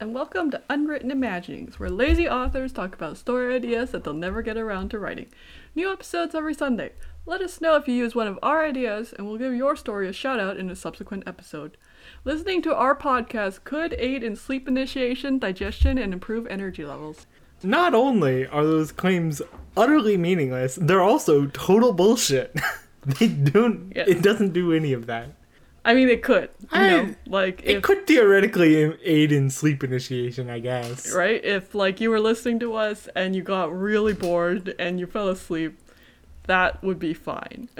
and welcome to Unwritten Imaginings, where lazy authors talk about story ideas that they'll never get around to writing. New episodes every Sunday. Let us know if you use one of our ideas, and we'll give your story a shout out in a subsequent episode. Listening to our podcast could aid in sleep initiation, digestion, and improve energy levels. Not only are those claims utterly meaningless, they're also total bullshit. they don't. Yeah. It doesn't do any of that. I mean, it could. You I- know, like It if could theoretically aid in sleep initiation, I guess. right, if like you were listening to us and you got really bored and you fell asleep, that would be fine.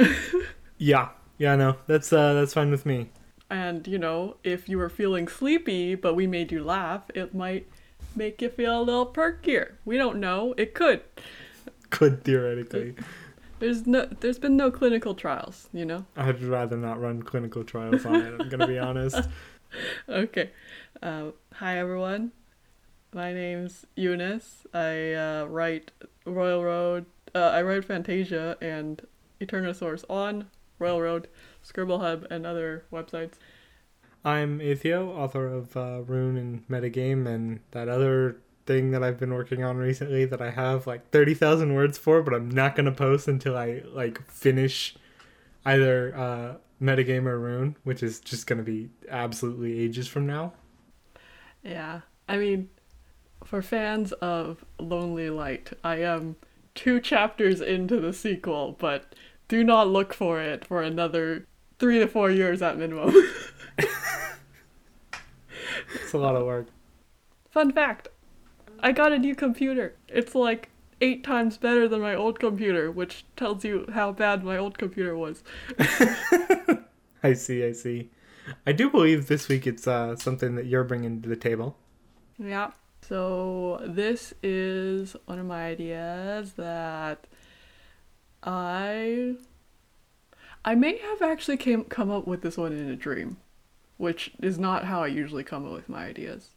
Yeah. Yeah. No. That's uh. That's fine with me. and you know, if you were feeling sleepy but we made you laugh, it might make you feel a little perkier. We don't know. It could. Could theoretically. There's no there's been no clinical trials, you know? I'd rather not run clinical trials on it. I'm gonna be honest. Okay. Uh, hi everyone. My name's Eunice. I uh, write Royal Road. Uh, I write Fantasia and Eternosaurus on Royal Road, Scribble Hub, and other websites. I'm Atheo, author of uh, Rune and Metagame, and that other thing that I've been working on recently that I have like 30,000 words for, but I'm not going to post until I like finish either uh, Metagame or Rune, which is just going to be absolutely ages from now. Yeah. I mean, for fans of Lonely Light, I am two chapters into the sequel, but do not look for it for another three to four years at minimum. It's a lot of work. Fun fact I got a new computer. It's like eight times better than my old computer, which tells you how bad my old computer was. I see, I see. I do believe this week it's uh, something that you're bringing to the table. Yeah. So this is one of my ideas that I I may have actually came come up with this one in a dream, which is not how I usually come up with my ideas.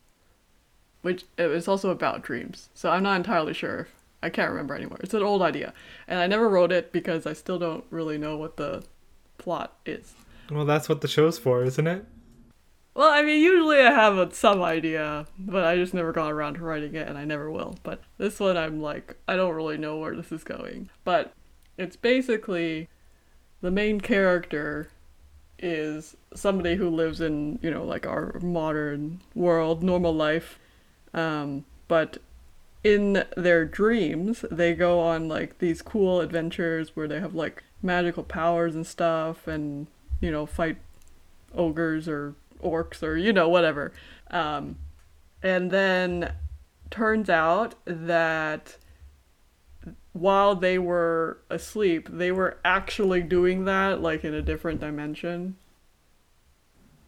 Which it's also about dreams, so I'm not entirely sure. If, I can't remember anymore. It's an old idea, and I never wrote it because I still don't really know what the plot is. Well, that's what the show's for, isn't it? Well, I mean, usually I have a, some idea, but I just never got around to writing it, and I never will. But this one, I'm like, I don't really know where this is going. But it's basically the main character is somebody who lives in, you know, like our modern world, normal life. Um, but in their dreams, they go on like these cool adventures where they have like magical powers and stuff, and you know, fight ogres or orcs or you know whatever. Um, and then turns out that while they were asleep they were actually doing that like in a different dimension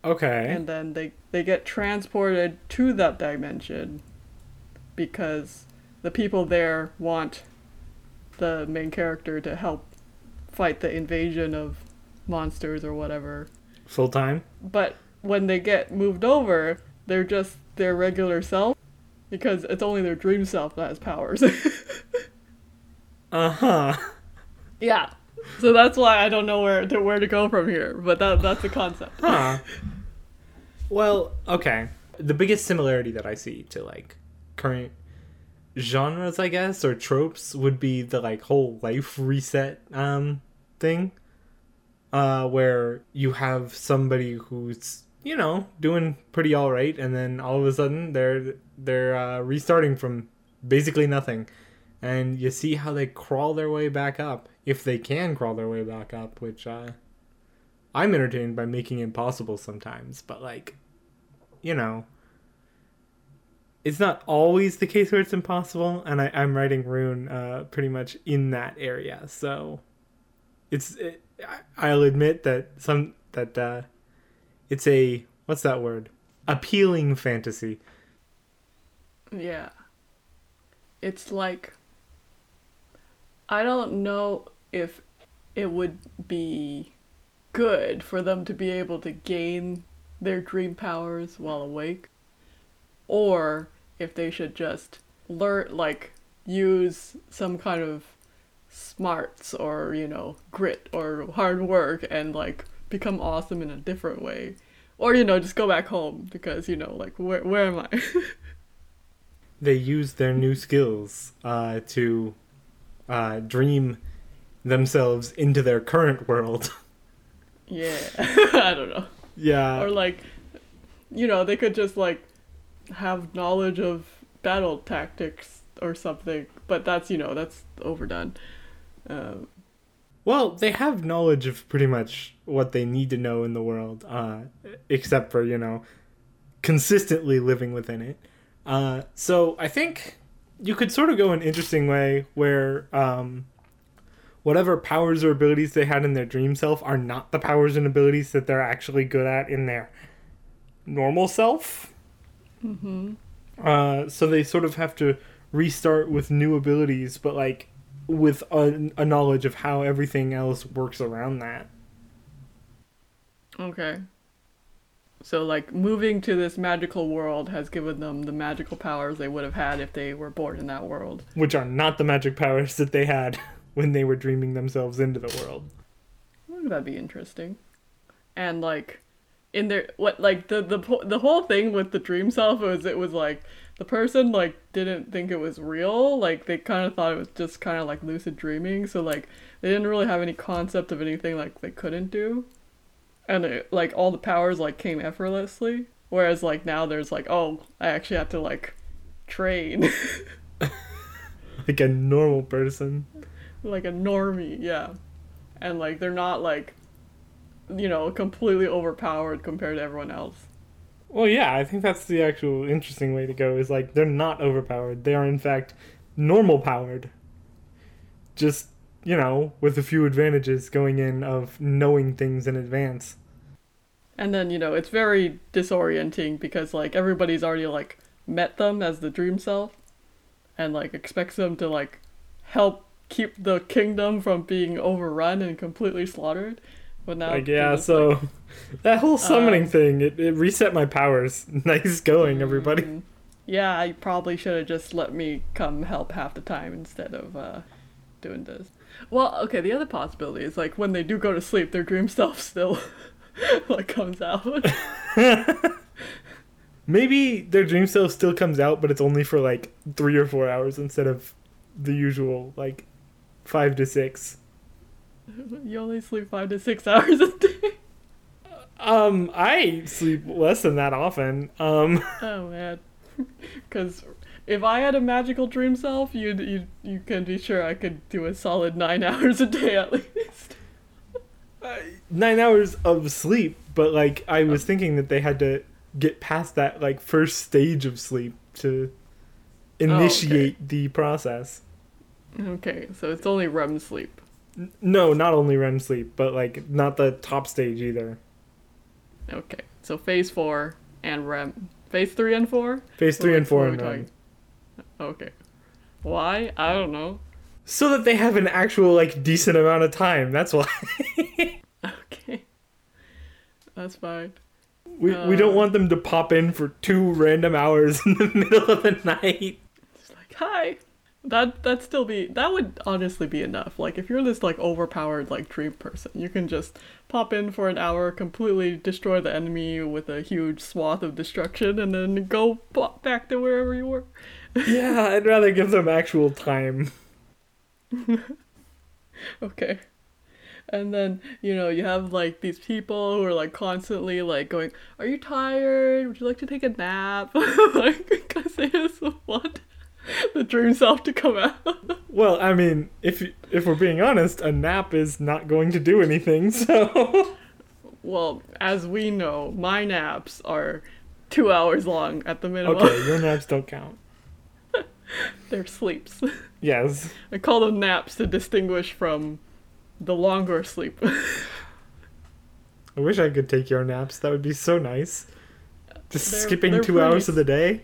Okay. and then they they get transported to that dimension because the people there want the main character to help fight the invasion of monsters or whatever Full time? but when they get moved over, they're just their regular self because it's only their dream self that has powers. Uh huh. yeah. So that's why I don't know where to where to go from here, but that that's the concept. Huh. Well, okay. The biggest similarity that I see to like current genres, I guess, or tropes would be the like whole life reset um thing. Uh where you have somebody who's, you know, doing pretty all right and then all of a sudden they're they're uh restarting from basically nothing. And you see how they crawl their way back up if they can crawl their way back up, which uh I'm entertained by making impossible sometimes, but like, you know, it's not always the case where it's impossible, and I, I'm writing Rune uh, pretty much in that area, so it's. It, I'll admit that some that uh, it's a what's that word? Appealing fantasy. Yeah. It's like I don't know if it would be good for them to be able to gain their dream powers while awake or if they should just learn like use some kind of smarts or you know grit or hard work and like become awesome in a different way or you know just go back home because you know like where where am I? they use their new skills uh, to uh, dream themselves into their current world. yeah, I don't know. yeah. or like you know they could just like have knowledge of battle tactics or something but that's you know that's overdone um, Well, they have knowledge of pretty much what they need to know in the world, uh, except for, you know, consistently living within it. Uh, so I think you could sort of go an interesting way where um, whatever powers or abilities they had in their dream self are not the powers and abilities that they're actually good at in their normal self. mm-hmm. Uh, so they sort of have to restart with new abilities, but like with a, a knowledge of how everything else works around that. okay so like moving to this magical world has given them the magical powers they would have had if they were born in that world which are not the magic powers that they had when they were dreaming themselves into the world. Wouldn't that be interesting? And like in their what like the the the whole thing with the dream self was it was like the person like didn't think it was real like they kind of thought it was just kind of like lucid dreaming so like they didn't really have any concept of anything like they couldn't do and it, like all the powers like came effortlessly whereas like now there's like oh i actually have to like train Like a normal person. like a normie, yeah. And like they're not like you know, completely overpowered compared to everyone else. Well, yeah, I think that's the actual interesting way to go is like they're not overpowered. They are in fact normal powered. Just, you know, with a few advantages going in of knowing things in advance. And then, you know, it's very disorienting because like everybody's already like met them as the dream self and like expects them to like help keep the kingdom from being overrun and completely slaughtered. But now like yeah, just, so that whole summoning Um, thing, it, it reset my powers. nice going, everybody. Mm, Yeah, I probably should have just let me come help half the time instead of uh, doing this. Well, okay, the other possibility is like when they do go to sleep, their dream self still like comes out. Maybe their dream self still comes out, but it's only for like three or four hours instead of the usual like five to six. you only sleep five to six hours a day. Um, I sleep less than that often. Um, Oh man, because if I had a magical dream self, you'd you you can be sure I could do a solid nine hours a day at least. Uh, nine hours of sleep, but like I was thinking that they had to get past that like first stage of sleep to initiate oh, the process. Okay, so it's only REM sleep. N- No, not only REM sleep, but like not the top stage either. Okay, so phase four and REM. Phase three and four. Phase three What- and four and REM. Okay. Why? I don't know. So that they have an actual like decent amount of time. That's why. Okay. That's fine. We, we don't Uh. want them to pop in for two random hours in the middle of the night. Just like, hi. That that still be that would honestly be enough. Like if you're this like overpowered like dream person, you can just pop in for an hour, completely destroy the enemy with a huge swath of destruction, and then go pop back to wherever. Yeah, I'd rather give them actual time. Okay. And then, you know, you have like these people who are like constantly like going, Are you tired? Would you like to take a nap? like, because they just want the dream self to come out. Well, I mean, if if we're being honest, a nap is not going to do anything. So well, as we know, my naps are two hours long at the minimum. okay, your naps don't count. They're sleeps. Yes. I call them naps to distinguish from the longer sleep. I wish I could take your naps. That would be so nice. Just They're- skipping they're two pretty hours of the day.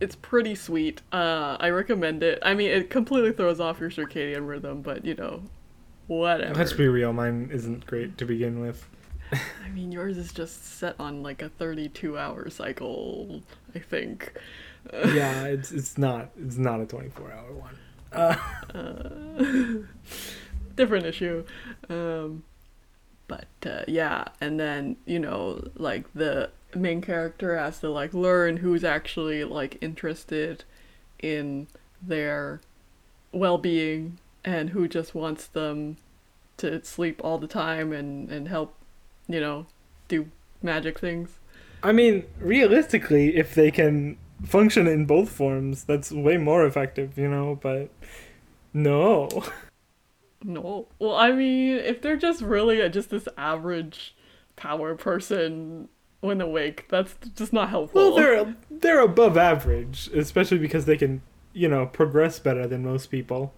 it's pretty sweet. Uh, I recommend it. I mean, it completely throws off your circadian rhythm, but you know, whatever. Let's be real, mine isn't great to begin with. I mean, yours is just set on like a 32 hour cycle, I think. Yeah, it's it's not it's not a twenty four hour one. Uh, Uh, different issue. Um, but uh, yeah, and then you know, like the main character has to like learn who's actually like interested in their well-being and who just wants them to sleep all the time and and help, you know, do magic things. I mean, realistically, if they can function in both forms, that's way more effective, you know, but no. No. Well, I mean, if they're just really just this average power person when awake, that's just not helpful. Well, they're they're above average, especially because they can, you know, progress better than most people.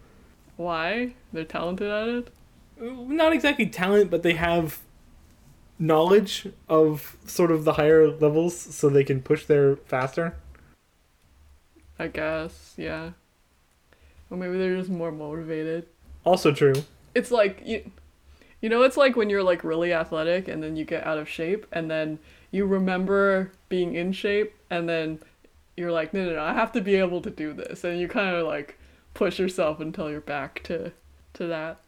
Why? They're talented at it? Uh, not exactly talent, but they have knowledge of sort of the higher levels so they can push there faster. I guess, yeah. Or maybe they're just more motivated. Also true. It's like you you know it's like when you're like really athletic and then you get out of shape and then you remember being in shape and then you're like no no no I have to be able to do this and you kind of like push yourself until you're back to to that.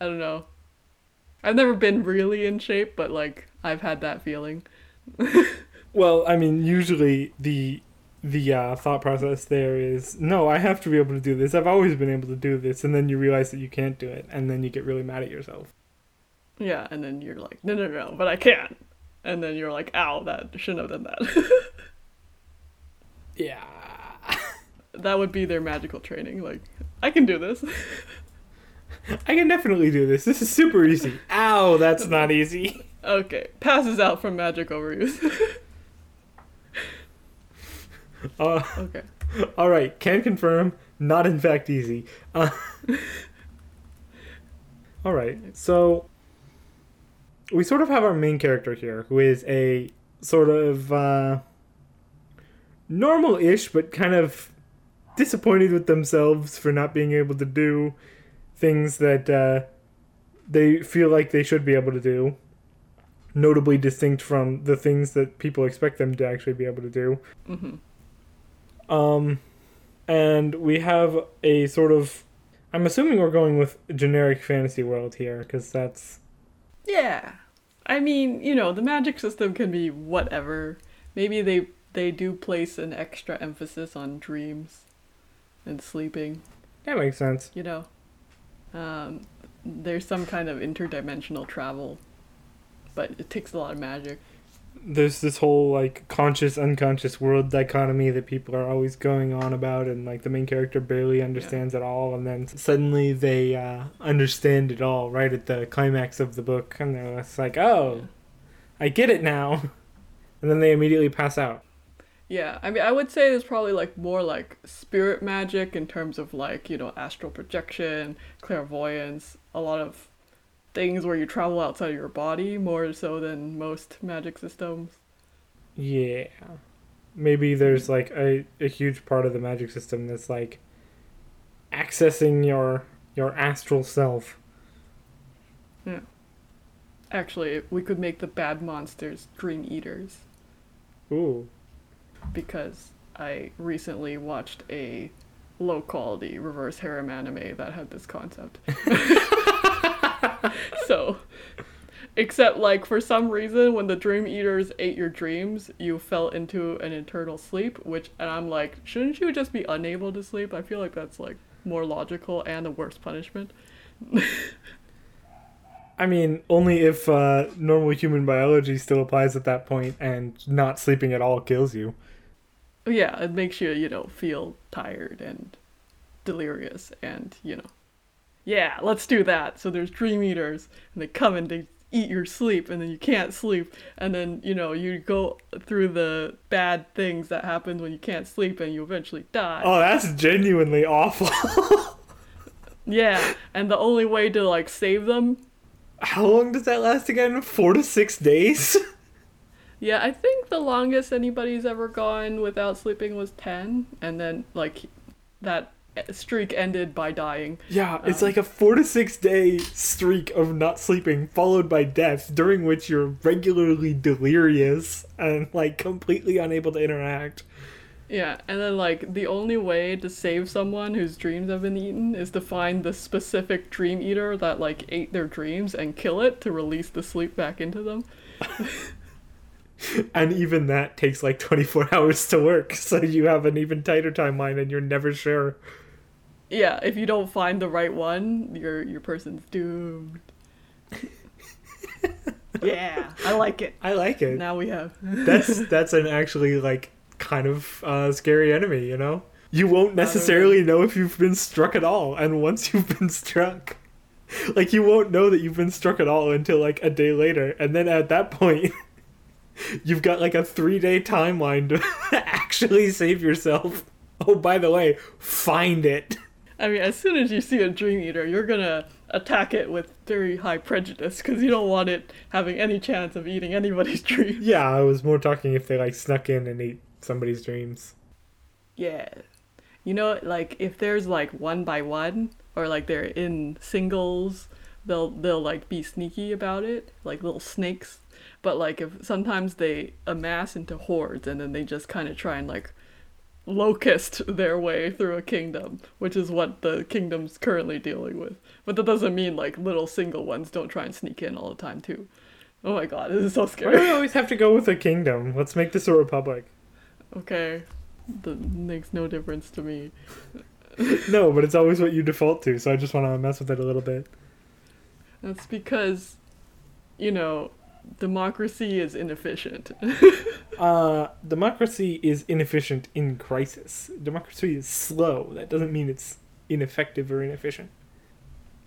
I don't know. I've never been really in shape, but like I've had that feeling. Well, I mean, usually the the uh, thought process there is no, I have to be able to do this. I've always been able to do this, and then you realize that you can't do it, and then you get really mad at yourself. Yeah, and then you're like, no, no, no, but I can't. And then you're like, ow, that shouldn't have done that. Yeah. that would be their magical training. Like, I can do this. I can definitely do this. This is super easy. Ow, that's not easy. okay, passes out from magic overuse. Uh, okay. all right, can confirm. Not in fact easy. Uh, all right, so we sort of have our main character here, who is a sort of uh, normal-ish, but kind of disappointed with themselves for not being able to do things that uh, they feel like they should be able to do. Notably distinct from the things that people expect them to actually be able to do. hmm Um, and we have a sort of. I'm assuming we're going with generic fantasy world here, because that's. Yeah. I mean, you know, the magic system can be whatever. Maybe they they do place an extra emphasis on dreams and sleeping. That makes sense. you know um, there's some kind of interdimensional travel but it takes a lot of magic There's this whole, like, conscious unconscious world dichotomy that people are always going on about, and, like, the main character barely understands it all, and then suddenly they uh, understand it all right at the climax of the book, and they're just like, oh, I get it now. And then they immediately pass out. yeah i mean i would say there's probably like more like spirit magic in terms of like you know astral projection clairvoyance a lot of things where you travel outside of your body more so than most magic systems Yeah. Maybe there's like a, a huge part of the magic system that's like accessing your your astral self. Yeah. Actually we could make the bad monsters dream eaters Ooh. because I recently watched a low quality reverse harem anime that had this concept. so, except like for some reason, when the dream eaters ate your dreams, you fell into an eternal sleep, which, and I'm like, shouldn't you just be unable to sleep? I feel like that's like more logical and the worst punishment. I mean, only if uh, normal human biology still applies at that point and not sleeping at all kills you. Yeah, it makes you, you know, feel tired and delirious and, you know. Yeah, let's do that. So there's dream eaters and they come and they eat your sleep and then you can't sleep and then, you know, you go through the bad things that happen when you can't sleep and you eventually die. Oh, that's genuinely awful. Yeah, and the only way to like save them How long does that last again? Four to six days? Yeah, I think the longest anybody's ever gone without sleeping was 10 and then like that streak ended by dying. Yeah, it's Um, like a four to six day streak of not sleeping, followed by death, during which you're regularly delirious and like completely unable to interact. Yeah, and then like the only way to save someone whose dreams have been eaten is to find the specific dream eater that like ate their dreams and kill it to release the sleep back into them. and even that takes like 24 hours to work, so you have an even tighter timeline and you're never sure. Yeah, if you don't find the right one, your your person's doomed. yeah, I like it. I like it. Now we have that's that's an actually like kind of uh, scary enemy, you know? You won't necessarily know if you've been struck at all, and once you've been struck, like you won't know that you've been struck at all until like a day later, and then at that point, you've got like a three day timeline to actually save yourself. Oh, by the way, find it. I mean, as soon as you see a dream eater, you're gonna attack it with very high prejudice because you don't want it having any chance of eating anybody's dream. Yeah, I was more talking if they like snuck in and ate somebody's dreams. Yeah. You know, like if there's like one by one or like they're in singles, they'll they'll like be sneaky about it, like little snakes. But like if sometimes they amass into hordes and then they just kind of try and like locust their way through a kingdom, which is what the kingdom's currently dealing with. But that doesn't mean like little single ones don't try and sneak in all the time too. Oh my god, this is so scary. Why do we always have to go with a kingdom? Let's make this a republic. Okay. That makes no difference to me. No, but it's always what you default to, so I just want to mess with it a little bit. That's because, you know, democracy is inefficient. Uh, democracy is inefficient in crisis. Democracy is slow. That doesn't mean it's ineffective or inefficient.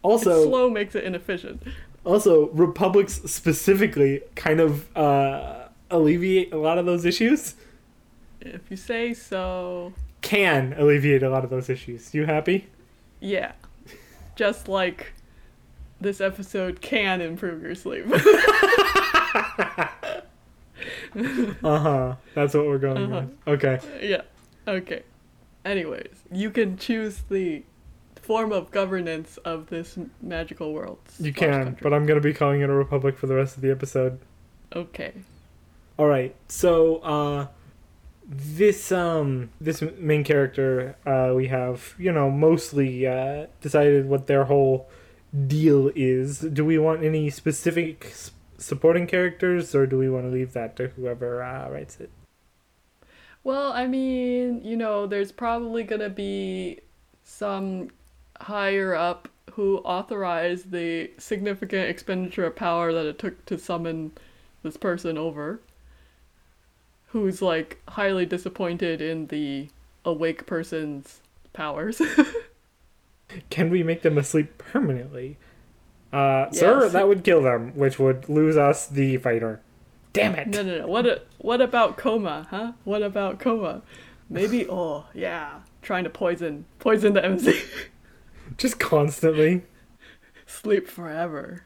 Also, slow makes it inefficient. also republics specifically kind of uh, alleviate a lot of those issues. If you say so, Can alleviate a lot of those issues. You happy? yeah. Just like this episode can improve your sleep. Uh huh. That's what we're going Uh-huh. with. Okay. yeah. Okay. Anyways, you can choose the form of governance of this magical world. You can, country. but I'm gonna be calling it a republic for the rest of the episode. Okay. All right. So, uh, this um this main character uh we have you know mostly uh decided what their whole deal is. Do we want any specific supporting characters, or do we want to leave that to whoever uh, writes it? Well, I mean, you know, there's probably gonna be some higher up who authorized the significant expenditure of power that it took to summon this person over, who's like highly disappointed in the awake person's powers. Can we make them asleep permanently? Uh, sir, that would kill them, which would lose us the fighter. Damn it! no, no, no. What? A, what about coma? Huh? What about coma? Maybe. Oh, yeah. Trying to poison, poison the MC. Just constantly. sleep forever.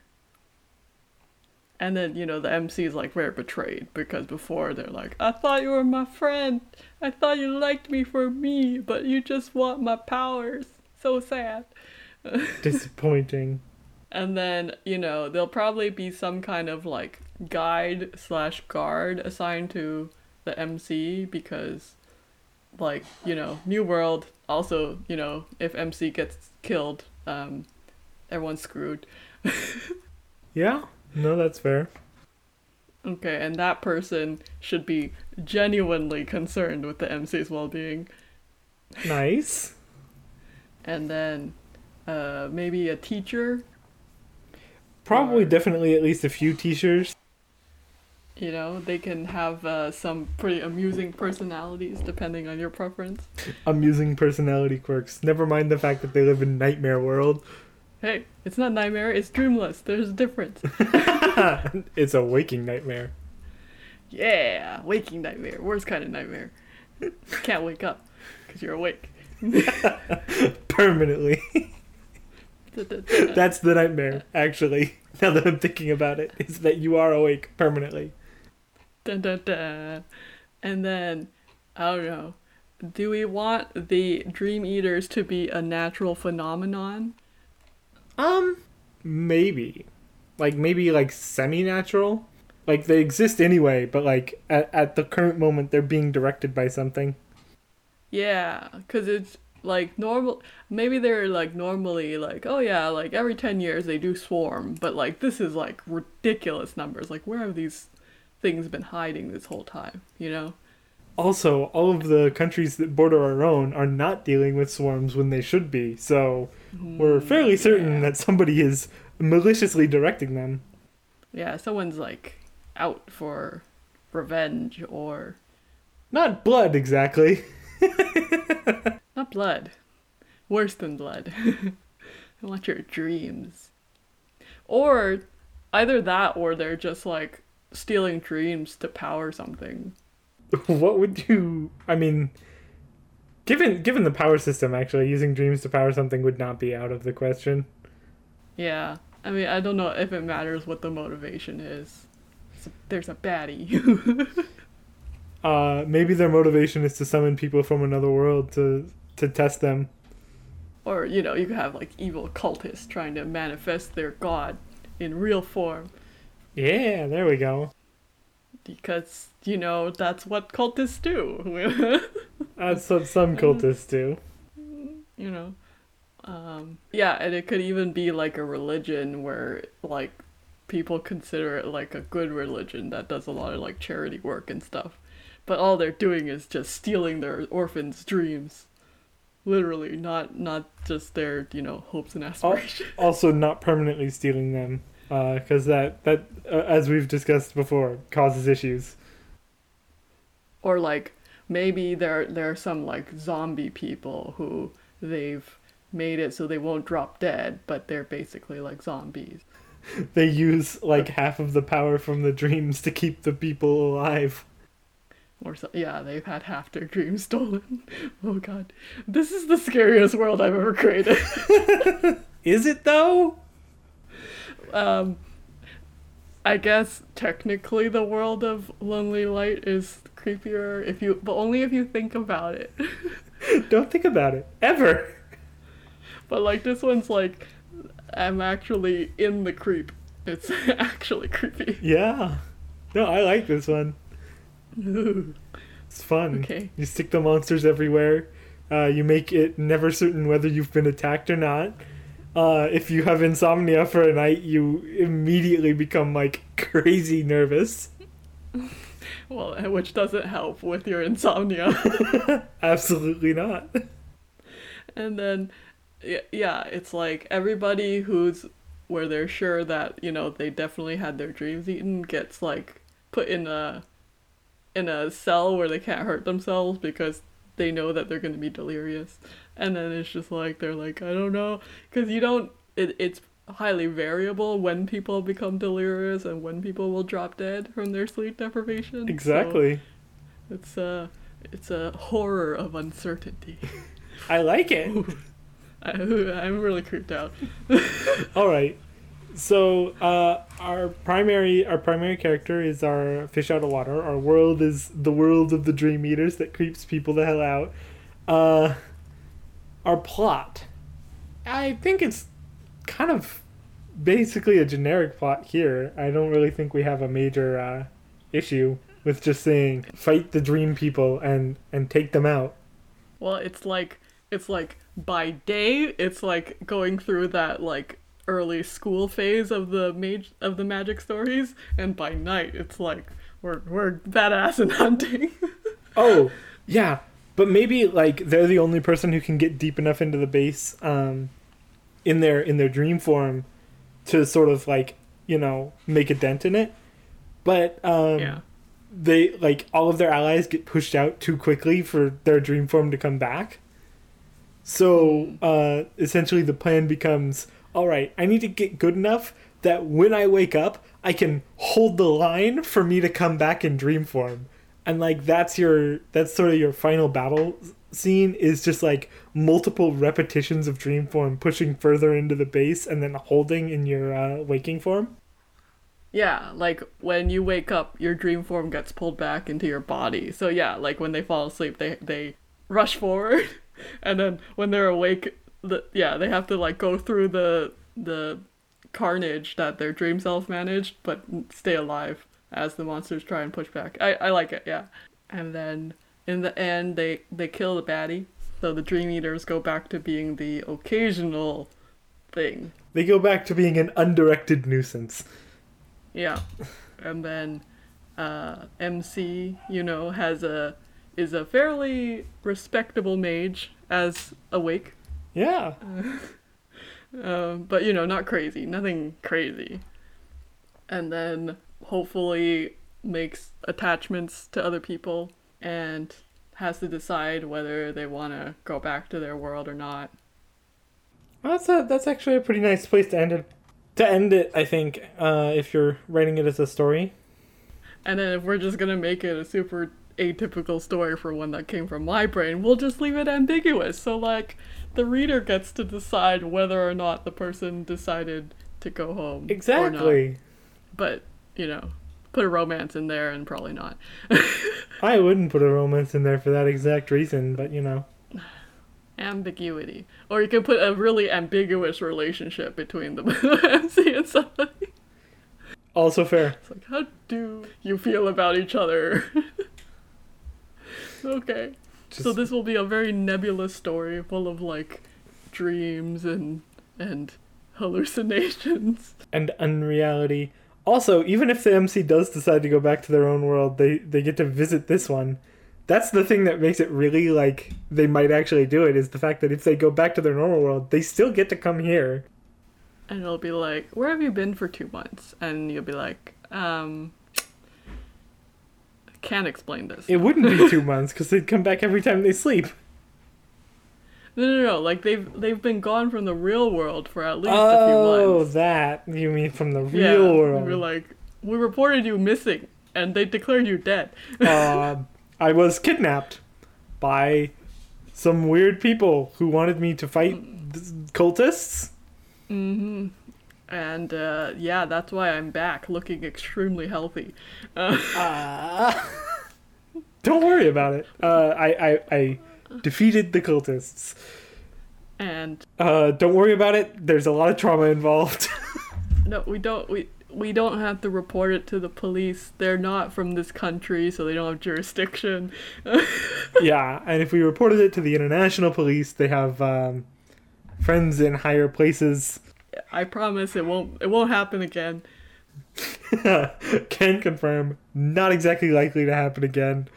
And then, you know, the MC is like very betrayed because before they're like, I thought you were my friend. I thought you liked me for me, but you just want my powers. So sad. Disappointing. And then, you know, there'll probably be some kind of like guide slash guard assigned to the MC because, like, you know, New World, also, you know, if MC gets killed, um, everyone's screwed. Yeah. No, that's fair. Okay, and that person should be genuinely concerned with the MC's well being. Nice. And then uh, maybe a teacher, Probably, Or- definitely, at least a few T-shirts. you know, they can have uh, some pretty amusing personalities depending on your preference. Amusing personality quirks. Never mind the fact that they live in Nightmare World. Hey, it's not nightmare, it's dreamless. There's a difference. it's a waking nightmare. Yeah, waking nightmare. Worst kind of nightmare. Can't wake up because you're awake. Permanently. That's the nightmare, actually. Now that I'm thinking about it, is that you are awake permanently. Dun, dun, dun. And then, I don't know. Do we want the Dream Eaters to be a natural phenomenon? Um, maybe. Like, maybe, like, semi-natural? Like, they exist anyway, but, like, at, at the current moment, they're being directed by something. Yeah, because it's like normal. Maybe they're like normally like, oh yeah, like every 10 years they do swarm, but like this is like ridiculous numbers. Like, where have these things been hiding this whole time, you know? Also, all of the countries that border our own are not dealing with swarms when they should be, so we're mm, fairly certain yeah. that somebody is maliciously directing them. Yeah, someone's like out for revenge or Not blood exactly. not blood. Worse than blood. I want your dreams. Or either that or they're just like stealing dreams to power something. what would you I mean given given the power system actually using dreams to power something would not be out of the question. Yeah. I mean, I don't know if it matters what the motivation is. There's a baddie. Uh maybe their motivation is to summon people from another world to to test them. or, you know, you could have like evil cultists trying to manifest their god in real form. Yeah, there we go. Because, you know, that's what cultists do. That's what some cultists do. you know um yeah and it could even be like a religion where like people consider it like a good religion that does a lot of like charity work and stuff but all they're doing is just stealing their orphans dreams literally not not just their you know hopes and aspirations. also not permanently stealing them because that that uh, as we've discussed before causes issues. Or like maybe there there are some like zombie people who they've made it so they won't drop dead but they're basically like zombies. They use like half of the power from the dreams to keep the people alive Or so, yeah, they've had half their dreams stolen. Oh god, this is the scariest world I've ever created. is it though um, I guess technically the world of Lonely Light is creepier if you, but only if you think about it. don't think about it ever But like this one's like, I'm actually in the creep. It's actually creepy. yeah no i like this one it's fun. Okay. you stick the monsters everywhere. Uh, you make it never certain whether you've been attacked or not. Uh, if you have insomnia for a night you immediately become like crazy nervous. Well, which doesn't help with your insomnia. absolutely not. And then, yeah, it's like everybody who's where they're sure that you know they definitely had their dreams eaten gets like put in a in a cell where they can't hurt themselves because they know that they're going to be delirious. And then it's just like they're like I don't know because you don't. It, it's highly variable when people become delirious and when people will drop dead from their sleep deprivation. So exactly it's a it's a horror of uncertainty. i like it I, I'm really creeped out. All right. So uh, our primary our primary character is our fish out of water. Our world is the world of the dream eaters that creeps people the hell out. Uh, our plot, I think it's kind of basically a generic plot here. I don't really think we have a major uh, issue with just saying fight the dream people and and take them out. Well, it's like it's like by day, it's like going through that like early school phase of the mage of the magic stories, and by night, it's like we're we're badass and hunting. Oh, yeah. But maybe like they're the only person who can get deep enough into the base um in their in their dream form to sort of like, you know, make a dent in it. But um yeah. they like all of their allies get pushed out too quickly for their dream form to come back. So uh, essentially, the plan becomes: all right, I need to get good enough that when I wake up, I can hold the line for me to come back in dream form, and like that's your that's sort of your final battle scene is just like multiple repetitions of dream form pushing further into the base and then holding in your uh, waking form. Yeah, like when you wake up, your dream form gets pulled back into your body. So yeah, like when they fall asleep, they they rush forward, and then when they're awake, the yeah they have to like go through the the carnage that their dream self managed, but stay alive as the monsters try and push back. I I like it, yeah. And then in the end, they they kill the baddie, so the Dream Eaters go back to being the occasional thing. They go back to being an undirected nuisance. Yeah, and then uh, MC, you know, has a is a fairly respectable mage as awake, Yeah. um, but you know, not crazy, nothing crazy. And then hopefully makes attachments to other people and has to decide whether they want to go back to their world or not. Well, that's a, that's actually a pretty nice place to end it. To end it, I think, uh, if you're writing it as a story. And then if we're just gonna make it a super atypical story for one that came from my brain, we'll just leave it ambiguous. So like the reader gets to decide whether or not the person decided to go home. Exactly. But, you know, put a romance in there and probably not. I wouldn't put a romance in there for that exact reason, but you know. Ambiguity. Or you could put a really ambiguous relationship between the MC and somebody. Also fair. It's like, how do you feel about each other? okay. Just, So this will be a very nebulous story full of like dreams and and hallucinations. and unreality. Also, even if the MC does decide to go back to their own world, they they get to visit this one. That's the thing that makes it really like they might actually do it is the fact that if they go back to their normal world, they still get to come here. And it'll be like, Where have you been for two months? And you'll be like, um Can't explain this. It wouldn't be two months because they'd come back every time they sleep. No no no, like they've they've been gone from the real world for at least a Oh, few months. Oh, that you mean from the yeah, real world? We're like we reported you missing and they declared you dead. uh, I was kidnapped by some weird people who wanted me to fight th- cultists. Mm-hmm. And uh, yeah, that's why I'm back, looking extremely healthy. Uh, don't worry about it. Uh, I, I I defeated the cultists. and Uh, don't worry about it. There's a lot of trauma involved. no, we don't. We we don't have to report it to the police. They're not from this country, so they don't have jurisdiction. yeah, and if we reported it to the international police, they have um, friends in higher places. I promise it won't. It won't happen again. Can confirm. Not exactly likely to happen again.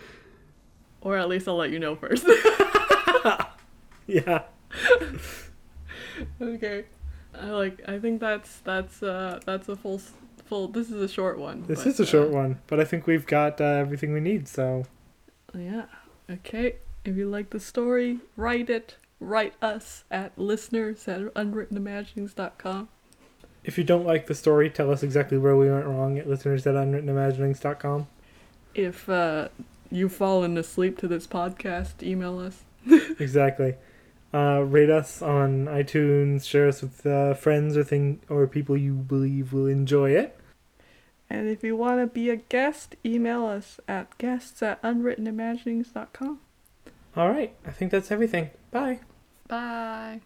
Or at least I'll let you know first. Yeah. okay. I like. I think that's that's uh that's a full full. This is a short one. This but, is a short uh, one, but I think we've got uh, everything we need. So Yeah. Okay. If you like the story, write it. Write us at listeners at unwrittenimaginings.com. if you don't like the story, tell us exactly where we went wrong at listeners at unwrittenimaginings.com. If uh, you've fallen asleep to this podcast, email us. exactly. Uh, rate us on iTunes. Share us with uh, friends or thing or people you believe will enjoy it. And if you want to be a guest, email us at guests at unwrittenimaginings.com. All right. I think that's everything. Bye. Bye.